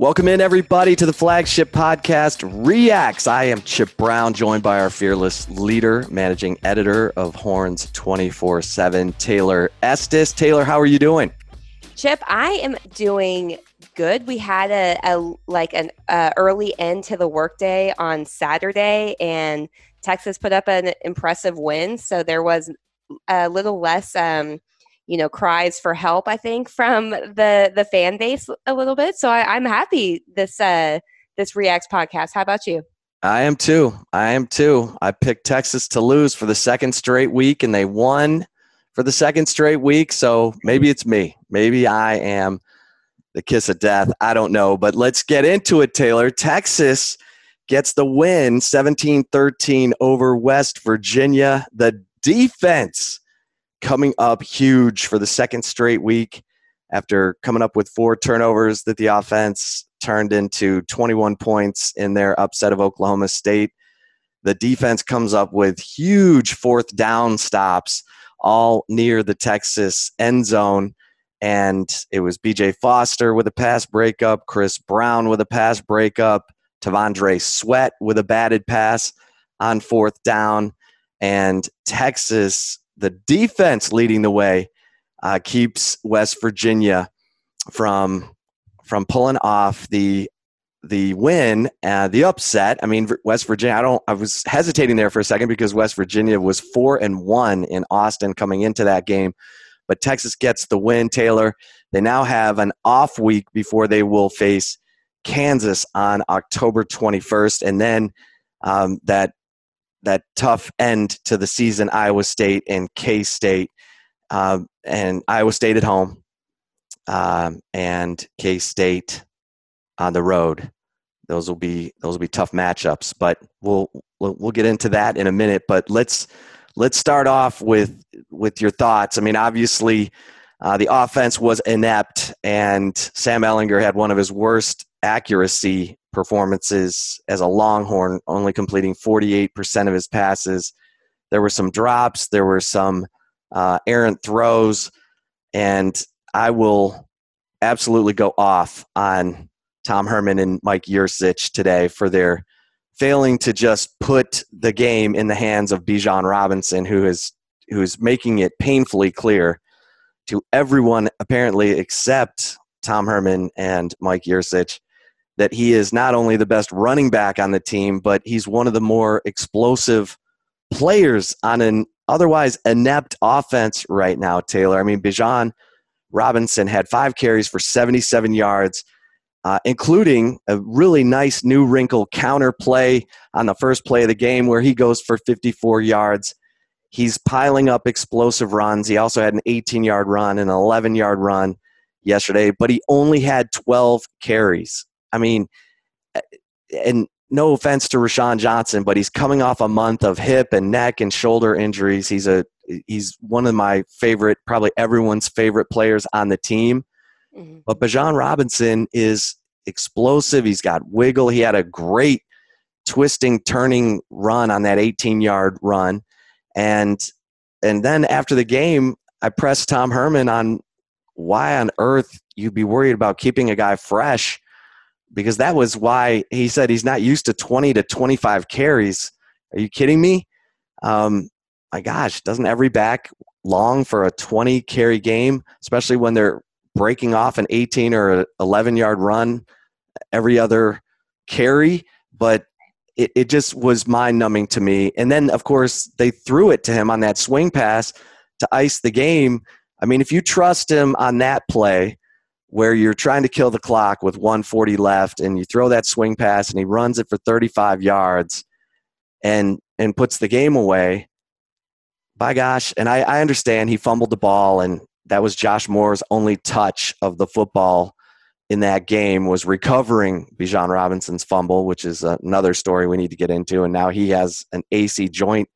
Welcome in, everybody, to the flagship podcast Reacts. I am Chip Brown, joined by our fearless leader, managing editor of Horns 24 7, Taylor Estes. Taylor, how are you doing? Chip, I am doing good. We had a, a like an uh, early end to the workday on Saturday, and Texas put up an impressive win. So there was a little less um, you know cries for help i think from the the fan base a little bit. So I, am happy this uh this reacts podcast. How about you? I am too. I am too. I picked texas to lose for the second straight week and they won for the second straight week. So maybe it's me. Maybe i am the kiss of death. I don't know. But let's get into it taylor. Texas gets the win 17-13 over west virginia. The defense coming up huge for the second straight week after coming up with four turnovers that the offense turned into 21 points in their upset of Oklahoma State. The defense comes up with huge fourth down stops all near the Texas end zone. And it was BJ Foster with a pass breakup, Chris Brown with a pass breakup, T'Vondre Sweat with a batted pass on fourth down. And Texas the defense leading the way uh, keeps West Virginia from from pulling off the the win, uh, the upset. I mean, West Virginia. I don't. I was hesitating there for a second because West Virginia was four and one in Austin coming into that game, but Texas gets the win. Taylor. They now have an off week before they will face Kansas on October 21st, and then um, that that tough end to the season, Iowa State and K State, uh, and Iowa State at home, um, and K State on the road. Those will be those will be tough matchups, but we'll we'll we'll get into that in a minute. But let's let's start off with with your thoughts. I mean, obviously, uh, the offense was inept, and Sam Ehlinger had one of his worst accuracy performances as a Longhorn, only completing 48% of his passes. There were some drops, there were some uh, errant throws, and I will absolutely go off on Tom Herman and Mike Yurcich today for their failing to just put the game in the hands of Bijan Robinson, who is who is making it painfully clear to everyone apparently except Tom Herman and Mike Yurcich that he is not only the best running back on the team, but he's one of the more explosive players on an otherwise inept offense right now, Taylor. I mean, Bijan Robinson had five carries for 77 yards, uh, including a really nice new wrinkle counter play on the first play of the game where he goes for 54 yards. He's piling up explosive runs. He also had an 18 yard run, and an 11 yard run yesterday, but he only had 12 carries. I mean, and no offense to Roschon Johnson, but he's coming off a month of hip and neck and shoulder injuries. He's a he's one of my favorite, probably everyone's favorite players on the team. Mm-hmm. But Bijan Robinson is explosive. He's got wiggle. He had a great twisting, turning run on that 18 yard run, and and then after the game, I pressed Tom Herman on why on earth you'd be worried about keeping a guy fresh because that was why he said he's not used to 20 to 25 carries. Are you kidding me? Um, my gosh, doesn't every back long for a 20 carry game, especially when they're breaking off an 18 or 11 yard run every other carry? But it, it just was mind numbing to me. And then, of course, they threw it to him on that swing pass to ice the game. I mean, if you trust him on that play, where you're trying to kill the clock with 140 left and you throw that swing pass and he runs it for 35 yards and and puts the game away by gosh, and I, I understand he fumbled the ball, and that was Josh Moore's only touch of the football in that game was recovering Bijan Robinson's fumble, which is another story we need to get into. And now he has an AC joint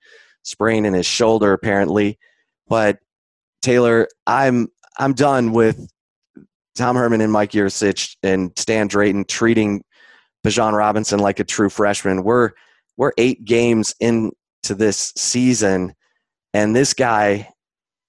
sprain in his shoulder, apparently. But Taylor, I'm I'm done with Tom Herman and Mike Yurcich and Stan Drayton treating Bijan Robinson like a true freshman. We're we're eight games into this season, and this guy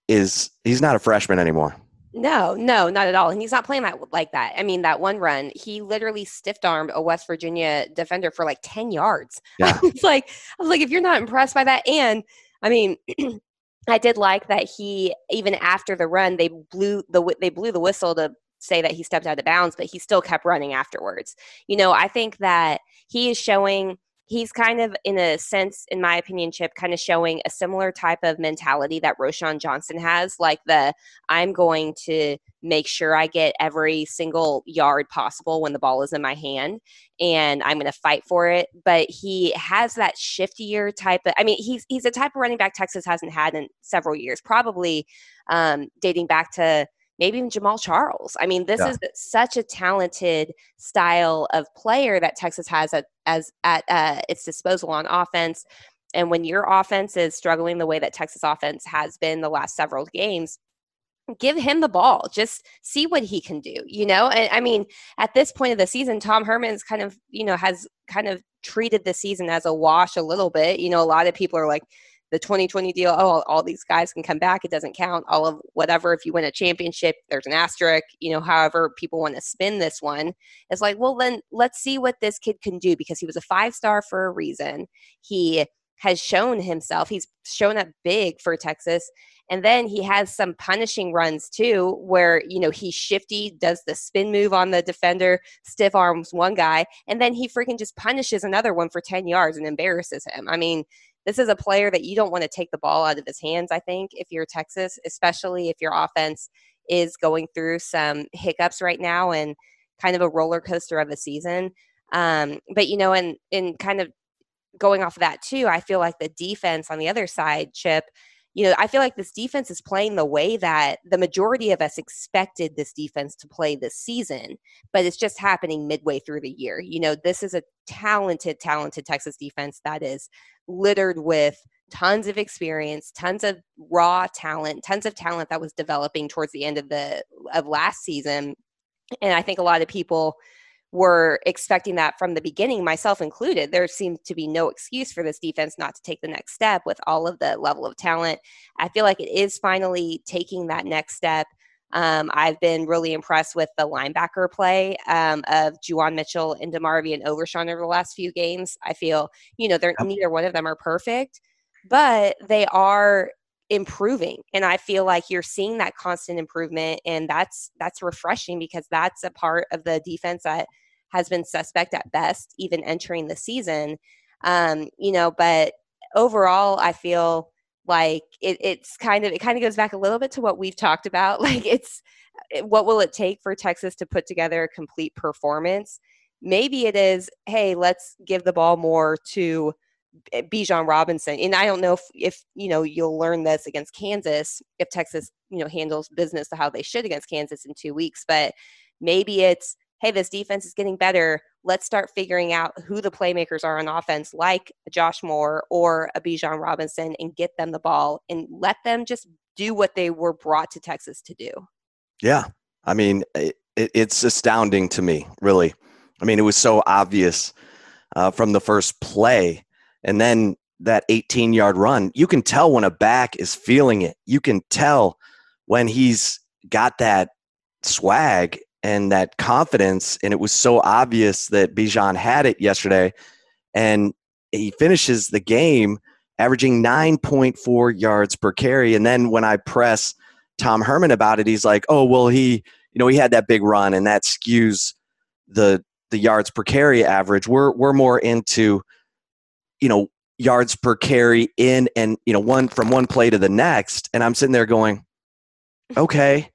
is he's not a freshman anymore. No, no, not at all. And he's not playing that like that. I mean, that one run, he literally stiff armed a West Virginia defender for like 10 yards. Yeah. it's like, I was like, if you're not impressed by that, and I mean, I did like that he even after the run, they blew the they blew the whistle to say that he stepped out of bounds, but he still kept running afterwards. You know, I think that he is showing he's kind of in a sense in my opinion chip kind of showing a similar type of mentality that Roschon Johnson has like the i'm going to make sure i get every single yard possible when the ball is in my hand and i'm going to fight for it but he has that shiftier type of i mean he's he's a type of running back texas hasn't had in several years probably um, dating back to maybe even Jamaal Charles. I mean, this yeah. is such a talented style of player that Texas has at, as at uh, its disposal on offense. And when your offense is struggling the way that Texas offense has been the last several games, give him the ball. Just see what he can do, you know? And I mean, at this point of the season, Tom Herman's kind of, you know, has kind of treated the season as a wash a little bit. You know, a lot of people are like, the 2020 deal, oh, all these guys can come back. It doesn't count. All of whatever. If you win a championship, there's an asterisk. You know, however people want to spin this one, it's like, well, then let's see what this kid can do because he was a five star for a reason. He has shown himself. He's shown up big for Texas. And then he has some punishing runs too, where, you know, he's shifty, does the spin move on the defender, stiff arms one guy, and then he freaking just punishes another one for 10 yards and embarrasses him. I mean, this is a player that you don't want to take the ball out of his hands, I think, if you're Texas, especially if your offense is going through some hiccups right now and kind of a roller coaster of a season. Um, but, you know, and, in kind of going off of that too, I feel like the defense on the other side, Chip, you know, I feel like this defense is playing the way that the majority of us expected this defense to play this season, but it's just happening midway through the year. You know, this is a talented, talented Texas defense that is littered with tons of experience, tons of raw talent, tons of talent that was developing towards the end of the of last season. And I think a lot of people were expecting that from the beginning, myself included. There seemed to be no excuse for this defense not to take the next step with all of the level of talent. I feel like it is finally taking that next step. Um, I've been really impressed with the linebacker play um, of Juwan Mitchell and DeMarvion Overshown over the last few games. I feel, you know, they're neither one of them are perfect, but they are improving and i feel like you're seeing that constant improvement and that's that's refreshing because that's a part of the defense that has been suspect at best, even entering the season. Um, you know, but overall, I feel like it, it's kind of it kind of goes back a little bit to what we've talked about. Like it's what will it take for Texas to put together a complete performance? Maybe it is, hey, let's give the ball more to Bijan Robinson. And I don't know if, if you know you'll learn this against Kansas if Texas you know handles business to how they should against Kansas in two weeks. But maybe it's hey, this defense is getting better. Let's start figuring out who the playmakers are on offense, like Josh Moore or a Bijan Robinson, and get them the ball and let them just do what they were brought to Texas to do. Yeah. I mean, it, it's astounding to me, really. I mean, it was so obvious uh, from the first play. And then that 18 yard run, you can tell when a back is feeling it. You can tell when he's got that swag and that confidence. And it was so obvious that Bijan had it yesterday. And he finishes the game averaging 9.4 yards per carry. And then when I press Tom Herman about it, he's like, oh, well, he, you know, he had that big run and that skews the the yards per carry average. We're we're more into, you know, yards per carry in and you know one from one play to the next. And I'm sitting there going, okay,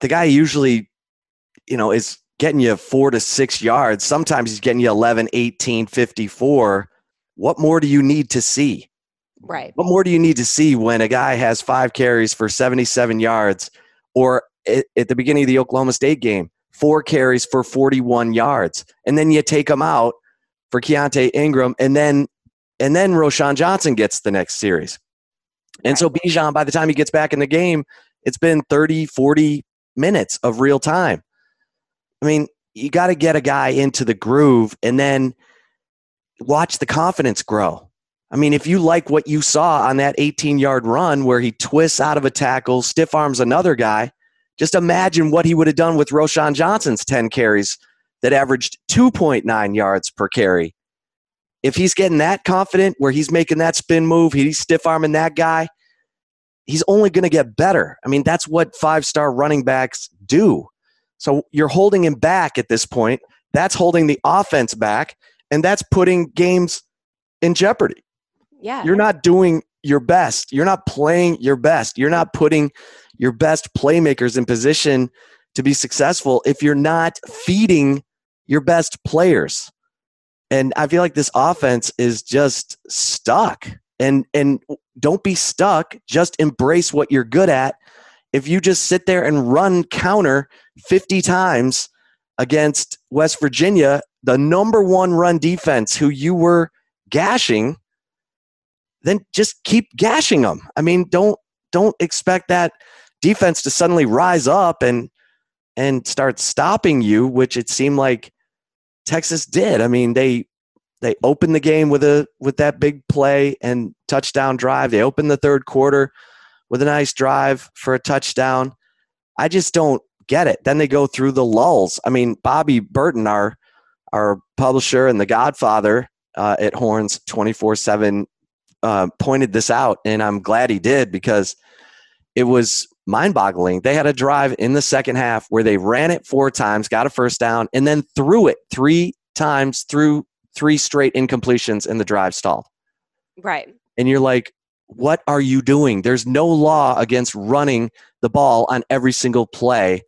the guy usually you know, is getting you four to six yards. Sometimes he's getting you 11, 18, 54. What more do you need to see? Right. What more do you need to see when a guy has five carries for 77 yards or at, the beginning of the Oklahoma State game, four carries for 41 yards? And then you take him out for Keaontay Ingram and then and then Roschon Johnson gets the next series. And so Bijan, by the time he gets back in the game, it's been 30, 40 minutes of real time. I mean, you got to get a guy into the groove and then watch the confidence grow. I mean, if you like what you saw on that 18 yard run where he twists out of a tackle, stiff arms another guy, just imagine what he would have done with Roschon Johnson's 10 carries that averaged 2.9 yards per carry. If he's getting that confident where he's making that spin move, he's stiff arming that guy, he's only going to get better. I mean, that's what five star running backs do. So you're holding him back at this point. That's holding the offense back, and that's putting games in jeopardy. Yeah. You're not doing your best. You're not playing your best. You're not putting your best playmakers in position to be successful if you're not feeding your best players. And I feel like this offense is just stuck. And and don't be stuck. Just embrace what you're good at. If you just sit there and run counter 50 times against West Virginia, the number one run defense who you were gashing, then just keep gashing them. I mean, don't don't expect that defense to suddenly rise up and and start stopping you, which it seemed like Texas did. I mean, they they opened the game with a with that big play and touchdown drive. They opened the third quarter with a nice drive for a touchdown. I just don't get it. Then they go through the lulls. I mean, Bobby Burton, our our publisher and the Godfather uh, at Horns twenty four seven, uh, pointed this out, and I'm glad he did because it was mind boggling. They had a drive in the second half where they ran it four times, got a first down, and then threw it three times through three straight incompletions, and the drive stalled. Right. And you're like, what are you doing? There's no law against running the ball on every single play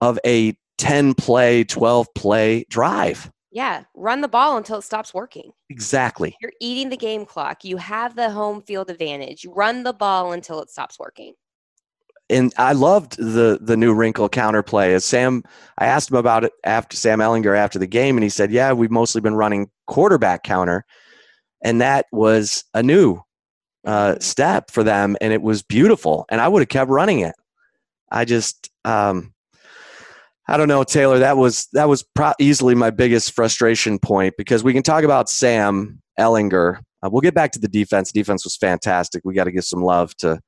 of a 10 play, 12 play drive. Yeah. Run the ball until it stops working. Exactly. You're eating the game clock. You have the home field advantage. Run the ball until it stops working. And I loved the the new wrinkle counterplay. As Sam, I asked him about it after Sam Ehlinger after the game, and he said, "Yeah, we've mostly been running quarterback counter, and that was a new uh, step for them, and it was beautiful. And I would have kept running it. I just, um, I don't know, Taylor. That was that was pro- easily my biggest frustration point because we can talk about Sam Ehlinger. Uh, we'll get back to the defense. Defense was fantastic. We got to give some love to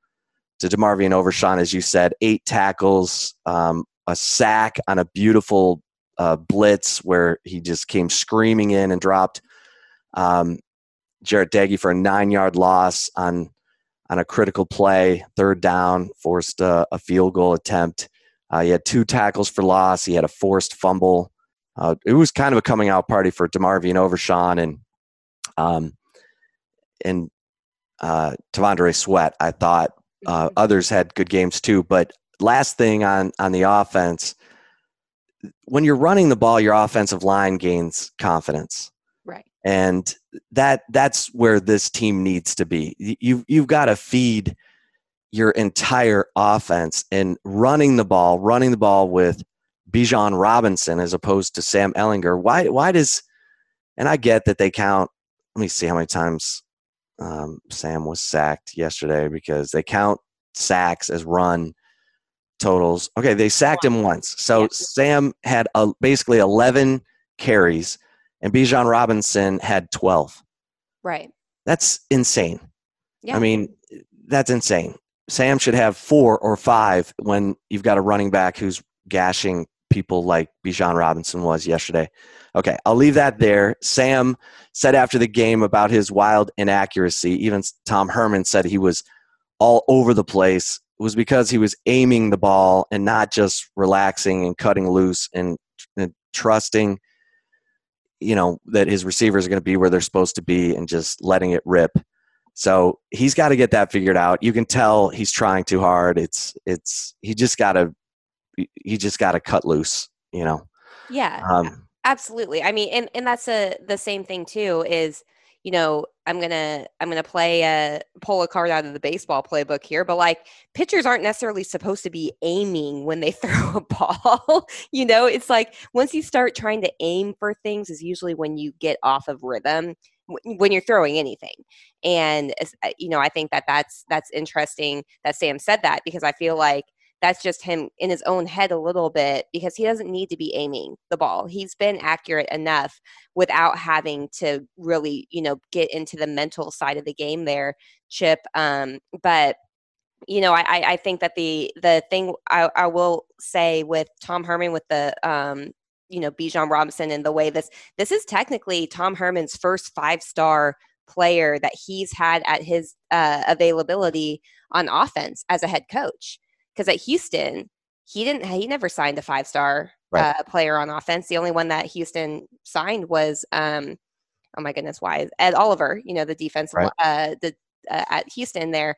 to DeMarvion Overshown, as you said, eight tackles, um, a sack on a beautiful uh, blitz where he just came screaming in and dropped um, Jarret Doege for a nine yard loss on on a critical play, third down, forced a, a field goal attempt. Uh, he had two tackles for loss. He had a forced fumble. Uh, it was kind of a coming out party for DeMarvion Overshown and um, and uh, T'Vondre Sweat. I thought uh, others had good games too. But last thing on on the offense, when you're running the ball, your offensive line gains confidence. And that that's where this team needs to be. You you've got to feed your entire offense and running the ball, running the ball with Bijan Robinson as opposed to Sam Ehlinger Why why does and I get that they count. Let me see how many times um, Sam was sacked yesterday because they count sacks as run totals. Okay, they sacked him once. So Yeah. Sam had a, basically 11 carries and Bijan Robinson had 12. Right. That's insane. Yeah. I mean, that's insane. Sam should have four or five when you've got a running back who's gashing people like Bijan Robinson was yesterday. Okay, I'll leave that there. Sam said after the game about his wild inaccuracy. Even Tom Herman said he was all over the place. It was because he was aiming the ball and not just relaxing and cutting loose and, and trusting, you know, that his receivers are going to be where they're supposed to be and just letting it rip. So he's got to get that figured out. You can tell he's trying too hard. It's it's he just got to he just got to cut loose. You know. Yeah. Um, Absolutely. I mean, and and that's a the same thing too. Is you know, I'm gonna I'm gonna play a pull a card out of the baseball playbook here, but like pitchers aren't necessarily supposed to be aiming when they throw a ball. you know, it's like once you start trying to aim for things is usually when you get off of rhythm when you're throwing anything and uh, you know i think that that's that's interesting that sam said that because i feel like that's just him in his own head a little bit because he doesn't need to be aiming the ball. He's been accurate enough without having to really, you know, get into the mental side of the game there, Chip. Um, but you know, I, I think that the the thing I, I will say with Tom Herman with the um, you know, Bijan Robinson and the way this this is technically Tom Herman's first five star player that he's had at his uh, availability on offense as a head coach because at Houston, he didn't he never signed a five star right. uh, player on offense. The only one that Houston signed was um, oh my goodness, why Ed Oliver? You know the defense right. uh, the uh, at Houston there.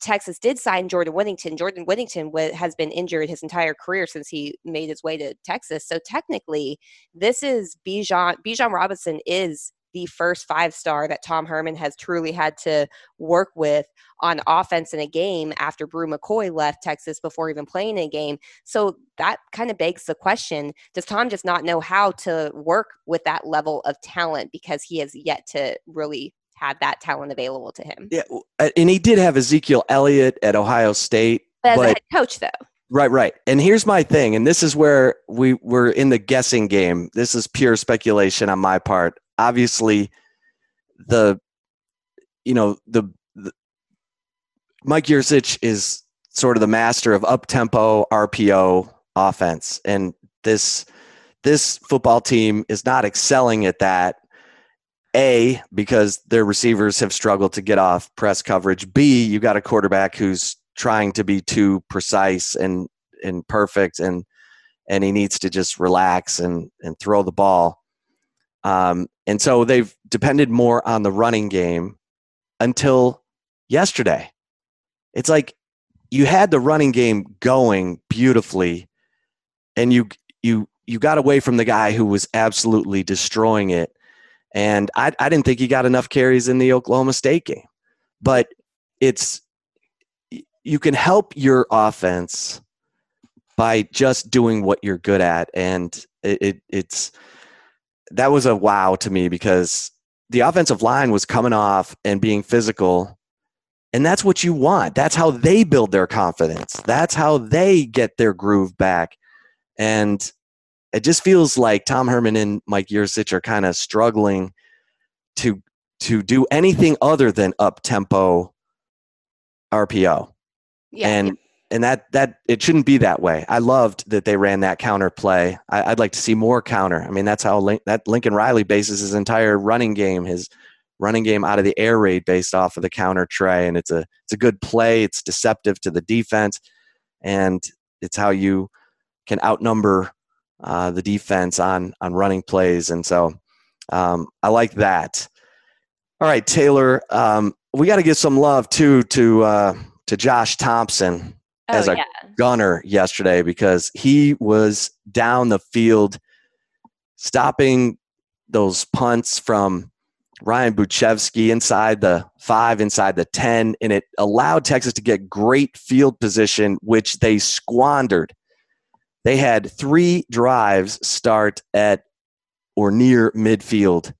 Texas did sign Jordan Whittington. Jordan Whittington w- has been injured his entire career since he made his way to Texas. So technically, this is Bijan. Bijan Robinson is the first five star that Tom Herman has truly had to work with on offense in a game after Bru McCoy left Texas before even playing a game. So that kind of begs the question Does Tom just not know how to work with that level of talent because he has yet to really have that talent available to him? Yeah. Uh, and he did have Ezekiel Elliott at Ohio State. But as but, a head coach, though. Right, right. And here's my thing, and this is where we were in the guessing game. This is pure speculation on my part obviously the you know the, the Mike Yurcich is sort of the master of up tempo RPO offense, and this this football team is not excelling at that. A because their receivers have struggled to get off press coverage. B you got a quarterback who's trying to be too precise and and perfect, and and he needs to just relax and and throw the ball. Um, and so they've depended more on the running game until yesterday. It's like you had the running game going beautifully and you you you got away from the guy who was absolutely destroying it. And I, I didn't think he got enough carries in the Oklahoma State game. But it's you can help your offense by just doing what you're good at. And it, it it's that was a wow to me because the offensive line was coming off and being physical. And that's what you want. That's how they build their confidence. That's how they get their groove back. And it just feels like Tom Herman and Mike Yurcich are kind of struggling to to do anything other than up tempo RPO. Yeah. And and that that it shouldn't be that way. I loved that they ran that counter play. I, would like to see more counter. I mean, that's how Link, that Lincoln Riley bases his entire running game, his running game out of the air raid based off of the counter trey, and it's a it's a good play. It's deceptive to the defense, and it's how you can outnumber uh, the defense on on running plays. And so um, I like that. All right, Taylor, um, we got to give some love too to uh, to Josh Thompson oh, as a yeah. gunner yesterday because he was down the field stopping those punts from Ryan Bujcevski inside the five, inside the 10, and it allowed Texas to get great field position, which they squandered. They had three drives start at or near midfield,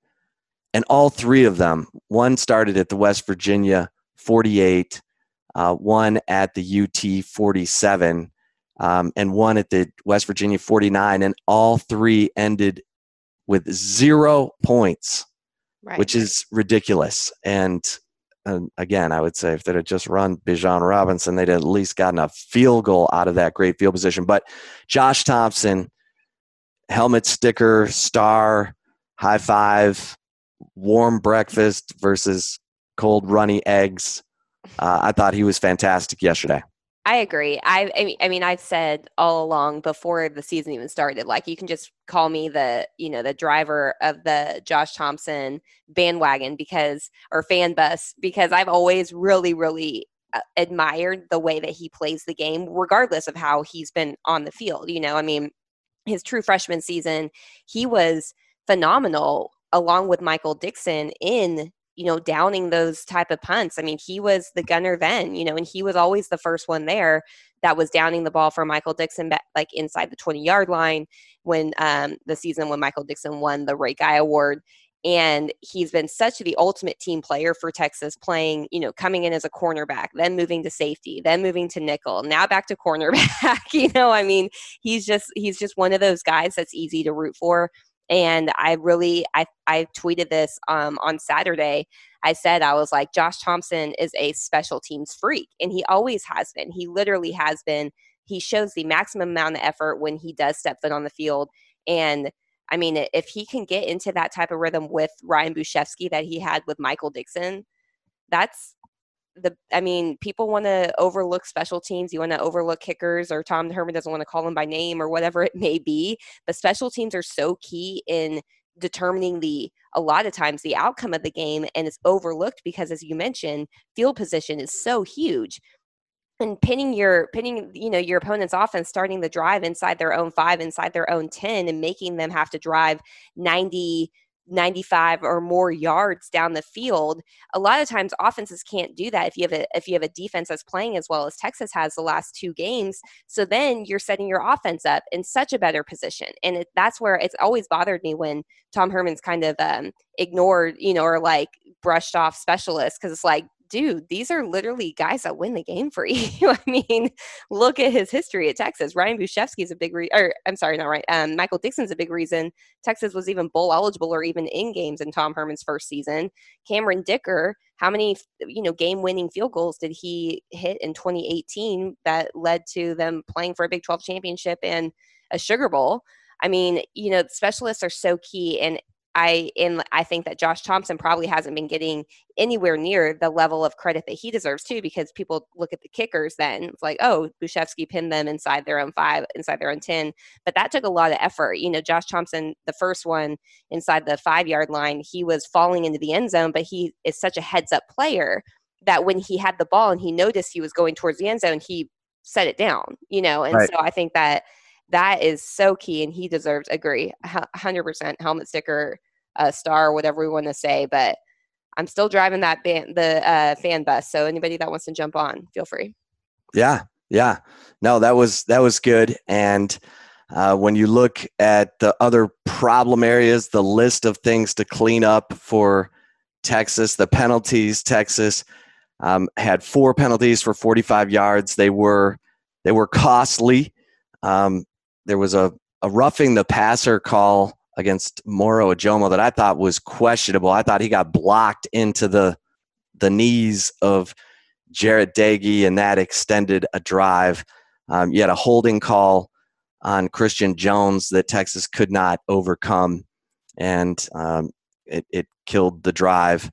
and all three of them, one started at the West Virginia 48, uh, one at the UT 47, um, and one at the West Virginia 49, and all three ended with zero points, right. which is ridiculous. And, and again, I would say if they'd have just run Bijan Robinson, they'd at least gotten a field goal out of that great field position. But Josh Thompson, helmet sticker, star, high five, warm breakfast versus cold runny eggs uh, I thought he was fantastic yesterday. I agree. I, I mean, I've said all along before the season even started, like you can just call me the, you know, the driver of the Josh Thompson bandwagon because, or fan bus, because I've always really, really uh, admired the way that he plays the game, regardless of how he's been on the field. You know, I mean, his true freshman season, he was phenomenal along with Michael Dickson in you know, downing those type of punts. I mean, he was the gunner then, you know, and he was always the first one there that was downing the ball for Michael Dickson, like inside the 20 yard line when um, the season when Michael Dickson won the Ray Guy Award. And he's been such the ultimate team player for Texas, playing, you know, coming in as a cornerback, then moving to safety, then moving to nickel, now back to cornerback. you know, I mean, he's just he's just one of those guys that's easy to root for and I really, I, I tweeted this um, on Saturday. I said, I was like, Josh Thompson is a special teams freak. And he always has been. He literally has been. He shows the maximum amount of effort when he does step foot on the field. And I mean, if he can get into that type of rhythm with Ryan Bujcevski that he had with Michael Dickson that's the I mean, people want to overlook special teams. You want to overlook kickers, or Tom Herman doesn't want to call them by name, or whatever it may be. But special teams are so key in determining the a lot of times the outcome of the game and it's overlooked because as you mentioned field position is so huge and pinning your pinning you know your opponent's offense starting the drive inside their own 5 inside their own 10 and making them have to drive 90 95 or more yards down the field a lot of times offenses can't do that if you have a if you have a defense that's playing as well as texas has the last two games so then you're setting your offense up in such a better position and it, that's where it's always bothered me when tom herman's kind of um, ignored you know or like brushed off specialists because it's like dude, these are literally guys that win the game for you. I mean, look at his history at Texas. Ryan Bujcevski is a big re- or I'm sorry, not right. Um, Michael Dickson's a big reason Texas was even bowl eligible or even in games in Tom Herman's first season. Cameron Dicker, how many you know game winning field goals did he hit in 2018 that led to them playing for a Big 12 championship and a Sugar Bowl? I mean, you know, specialists are so key and I in I think that Josh Thompson probably hasn't been getting anywhere near the level of credit that he deserves too, because people look at the kickers then it's like, oh, Bujcevski pinned them inside their own five, inside their own ten. But that took a lot of effort. You know, Josh Thompson, the first one inside the five yard line, he was falling into the end zone, but he is such a heads up player that when he had the ball and he noticed he was going towards the end zone, he set it down, you know. And right. so I think that that is so key and he deserves agree 100% helmet sticker uh, star whatever we want to say but i'm still driving that band the uh, fan bus so anybody that wants to jump on feel free. Yeah yeah. No that was that was good and uh, when you look at the other problem areas the list of things to clean up for texas the penalties texas um, had four penalties for 45 yards. They were they were costly. Um, there was a, a roughing the passer call against Moro Ojomo that I thought was questionable. I thought he got blocked into the the knees of Jarret Doege, and that extended a drive. Um, you had a holding call on Christian Jones that Texas could not overcome, and um, it, it killed the drive.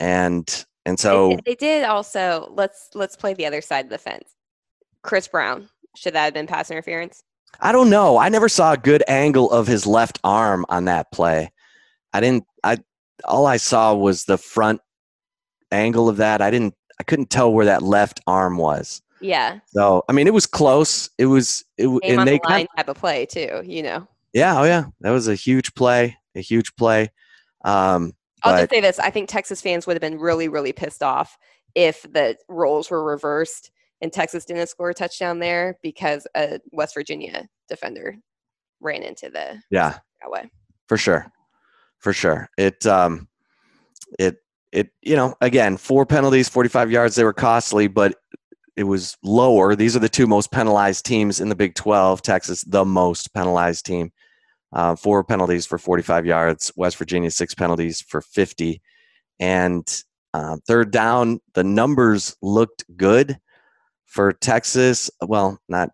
And and so they, they did also. Let's let's play the other side of the fence. Chris Brown should that have been pass interference? I don't know. I never saw a good angle of his left arm on that play. I didn't. I all I saw was the front angle of that. I didn't. I couldn't tell where that left arm was. Yeah. So I mean, it was close. It was. It Game and they the line type of play too. You know. Yeah. Oh yeah. That was a huge play. A huge play. Um, I'll but, just say this: I think Texas fans would have been really, really pissed off if the roles were reversed and Texas didn't score a touchdown there because a West Virginia defender ran into the yeah that way. For sure, for sure. It um, it it you know again four penalties, forty five yards. They were costly, but it was lower. These are the two most penalized teams in the Big Twelve. Texas, the most penalized team. Uh, four penalties for 45 yards. West Virginia, six penalties for 50. And uh, third down, the numbers looked good for Texas, well, not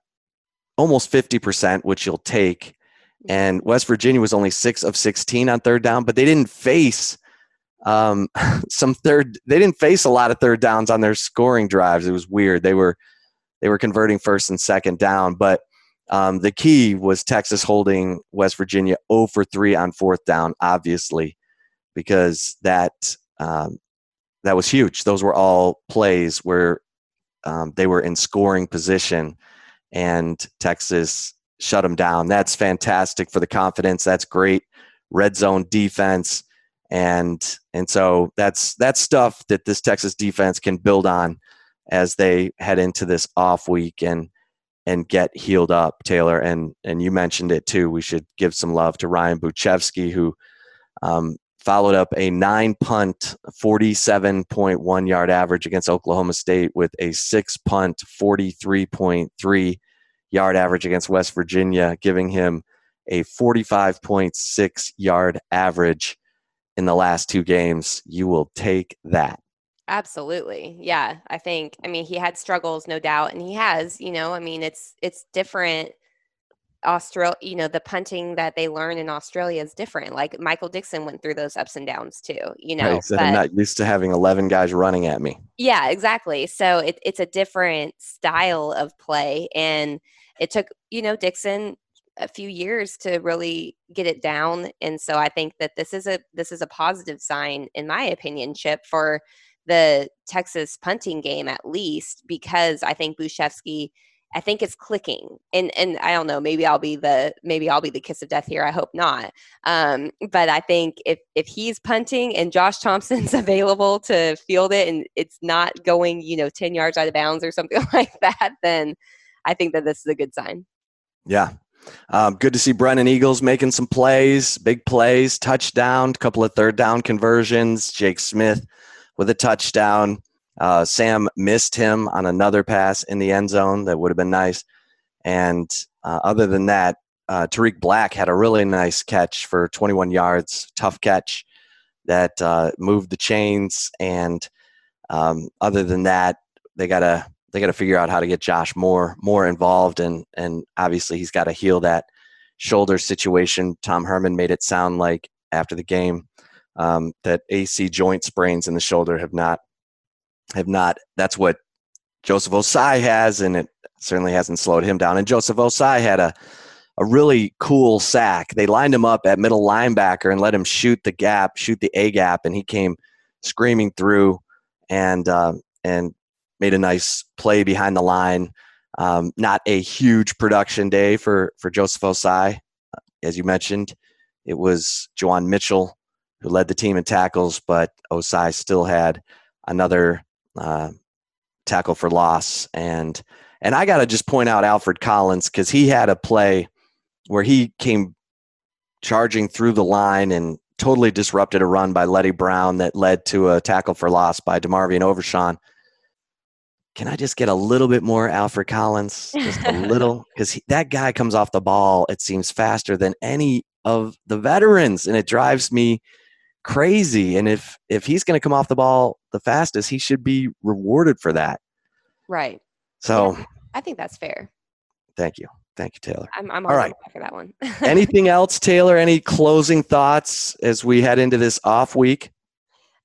almost 50%, which you'll take. And West Virginia was only six of 16 on third down, but they didn't face um, some third. They didn't face a lot of third downs on their scoring drives. It was weird. They were they were converting first and second down, but um, the key was Texas holding West Virginia 0 for 3 on fourth down, obviously, because that um, that was huge. Those were all plays where um, they were in scoring position, and Texas shut them down. That's fantastic for the confidence. That's great red zone defense, and and so that's that's stuff that this Texas defense can build on as they head into this off week and and get healed up, Taylor. And and you mentioned it too. We should give some love to Ryan Bujcevski, who um, followed up a nine punt, 47.1 yard average against Oklahoma State with a six punt, 43.3 yard average against West Virginia, giving him a 45.6 yard average in the last two games. You will take that. Absolutely. Yeah. I think I mean he had struggles no doubt and he has, you know, I mean it's it's different Australia, you know, the punting that they learn in Australia is different. Like Michael Dickson went through those ups and downs too, you know. Right, but, I'm not used to having 11 guys running at me. Yeah, exactly. So it, it's a different style of play. And it took, you know, Dickson a few years to really get it down. And so I think that this is a this is a positive sign, in my opinion, Chip, for the Texas punting game at least, because I think Bujcevski – I think it's clicking. And and I don't know, maybe I'll be the maybe I'll be the kiss of death here. I hope not. Um, but I think if if he's punting and Josh Thompson's available to field it and it's not going, you know, 10 yards out of bounds or something like that, then I think that this is a good sign. Yeah. Um, good to see Brennan Eagles making some plays, big plays, touchdown, couple of third down conversions. Jake Smith with a touchdown. Uh, Sam missed him on another pass in the end zone that would have been nice. And uh, other than that, uh, Tarik Black had a really nice catch for 21 yards, tough catch that uh, moved the chains. And um, other than that, they gotta they gotta figure out how to get Josh more more involved. And and obviously he's got to heal that shoulder situation. Tom Herman made it sound like after the game um, that AC joint sprains in the shoulder have not have not. That's what Joseph Ossai has, and it certainly hasn't slowed him down. And Joseph Ossai had a a really cool sack. They lined him up at middle linebacker and let him shoot the gap, shoot the A gap, and he came screaming through and uh, and made a nice play behind the line. Um, not a huge production day for for Joseph Ossai, as you mentioned. It was Juwan Mitchell who led the team in tackles, but Ossai still had another uh, tackle for loss. And and I got to just point out Alfred Collins because he had a play where he came charging through the line and totally disrupted a run by Leddie Brown that led to a tackle for loss by DeMarvion Overshown. Can I just get a little bit more Alfred Collins? Just a little? Because that guy comes off the ball, it seems faster than any of the veterans. And it drives me crazy. And if if he's going to come off the ball the fastest, he should be rewarded for that. Right. So yeah, I think that's fair. Thank you. Thank you, Taylor. I'm, I'm all right for that one. Anything else, Taylor? Any closing thoughts as we head into this off week?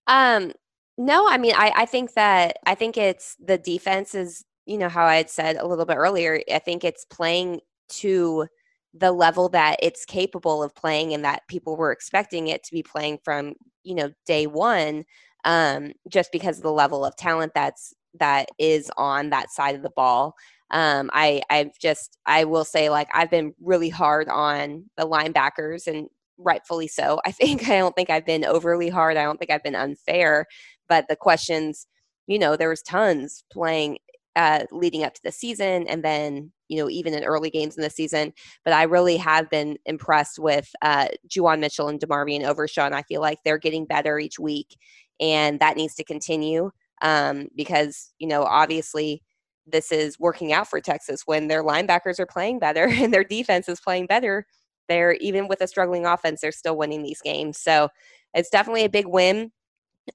Um, no, I mean, I, I think that I think it's the defense is, you know, how I had said a little bit earlier. I think it's playing to the level that it's capable of playing and that people were expecting it to be playing from you know day one um, just because of the level of talent that's that is on that side of the ball um, I I've just I will say like I've been really hard on the linebackers and rightfully so. I think I don't think I've been overly hard. I don't think I've been unfair, but the questions, you know, there was tons playing uh, leading up to the season and then you know even in early games in the season but i really have been impressed with uh, Juwan Mitchell and DeMarvion Overshown I feel like they're getting better each week and that needs to continue um, because you know obviously this is working out for Texas. When their linebackers are playing better and their defense is playing better they're even with a struggling offense they're still winning these games. So it's definitely a big win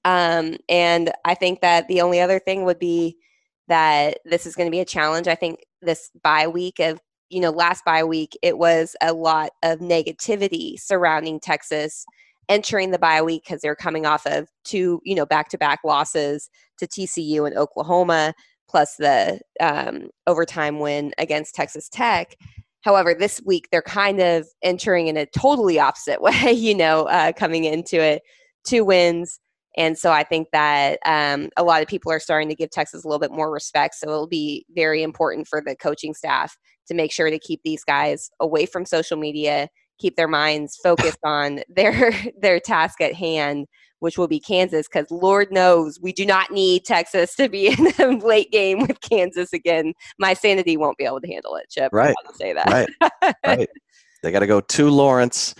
um, and I think that the only other thing would be that this is going to be a challenge. I think this bye week of, you know, last bye week, it was a lot of negativity surrounding Texas entering the bye week because they're coming off of two, you know, back to back losses to TCU and Oklahoma, plus the um, overtime win against Texas Tech. However, this week they're kind of entering in a totally opposite way, you know, uh, coming into it. Two wins, and so I think that um, a lot of people are starting to give Texas a little bit more respect. So it'll be very important for the coaching staff to make sure to keep these guys away from social media, keep their minds focused on their their task at hand which will be Kansas, because Lord knows we do not need Texas to be in a late game with Kansas again. My sanity won't be able to handle it, Chip. Right. say that. Right. right. They got to go to Lawrence,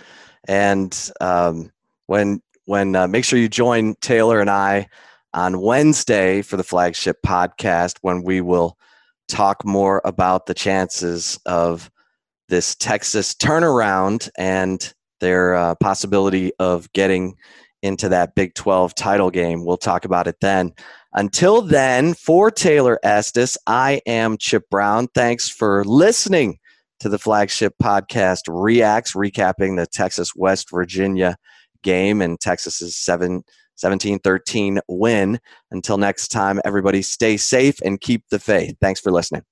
and um, when when uh, make sure you join Taylor and I on Wednesday for the flagship podcast when we will talk more about the chances of this Texas turnaround and their uh, possibility of getting into that Big 12 title game. We'll talk about it then. Until then, for Taylor Estes, I am Chip Brown. Thanks for listening to the flagship podcast Reacts, recapping the Texas West Virginia game and Texas's 7 17 13 win. Until next time, everybody stay safe and keep the faith. Thanks for listening.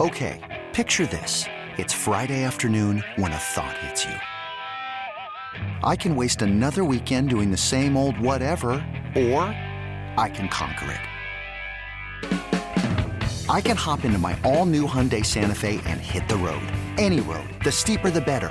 Okay, picture this. It's Friday afternoon when a thought hits you. I can waste another weekend doing the same old whatever, or I can conquer it. I can hop into my all new Hyundai Santa Fe and hit the road. Any road. The steeper, the better.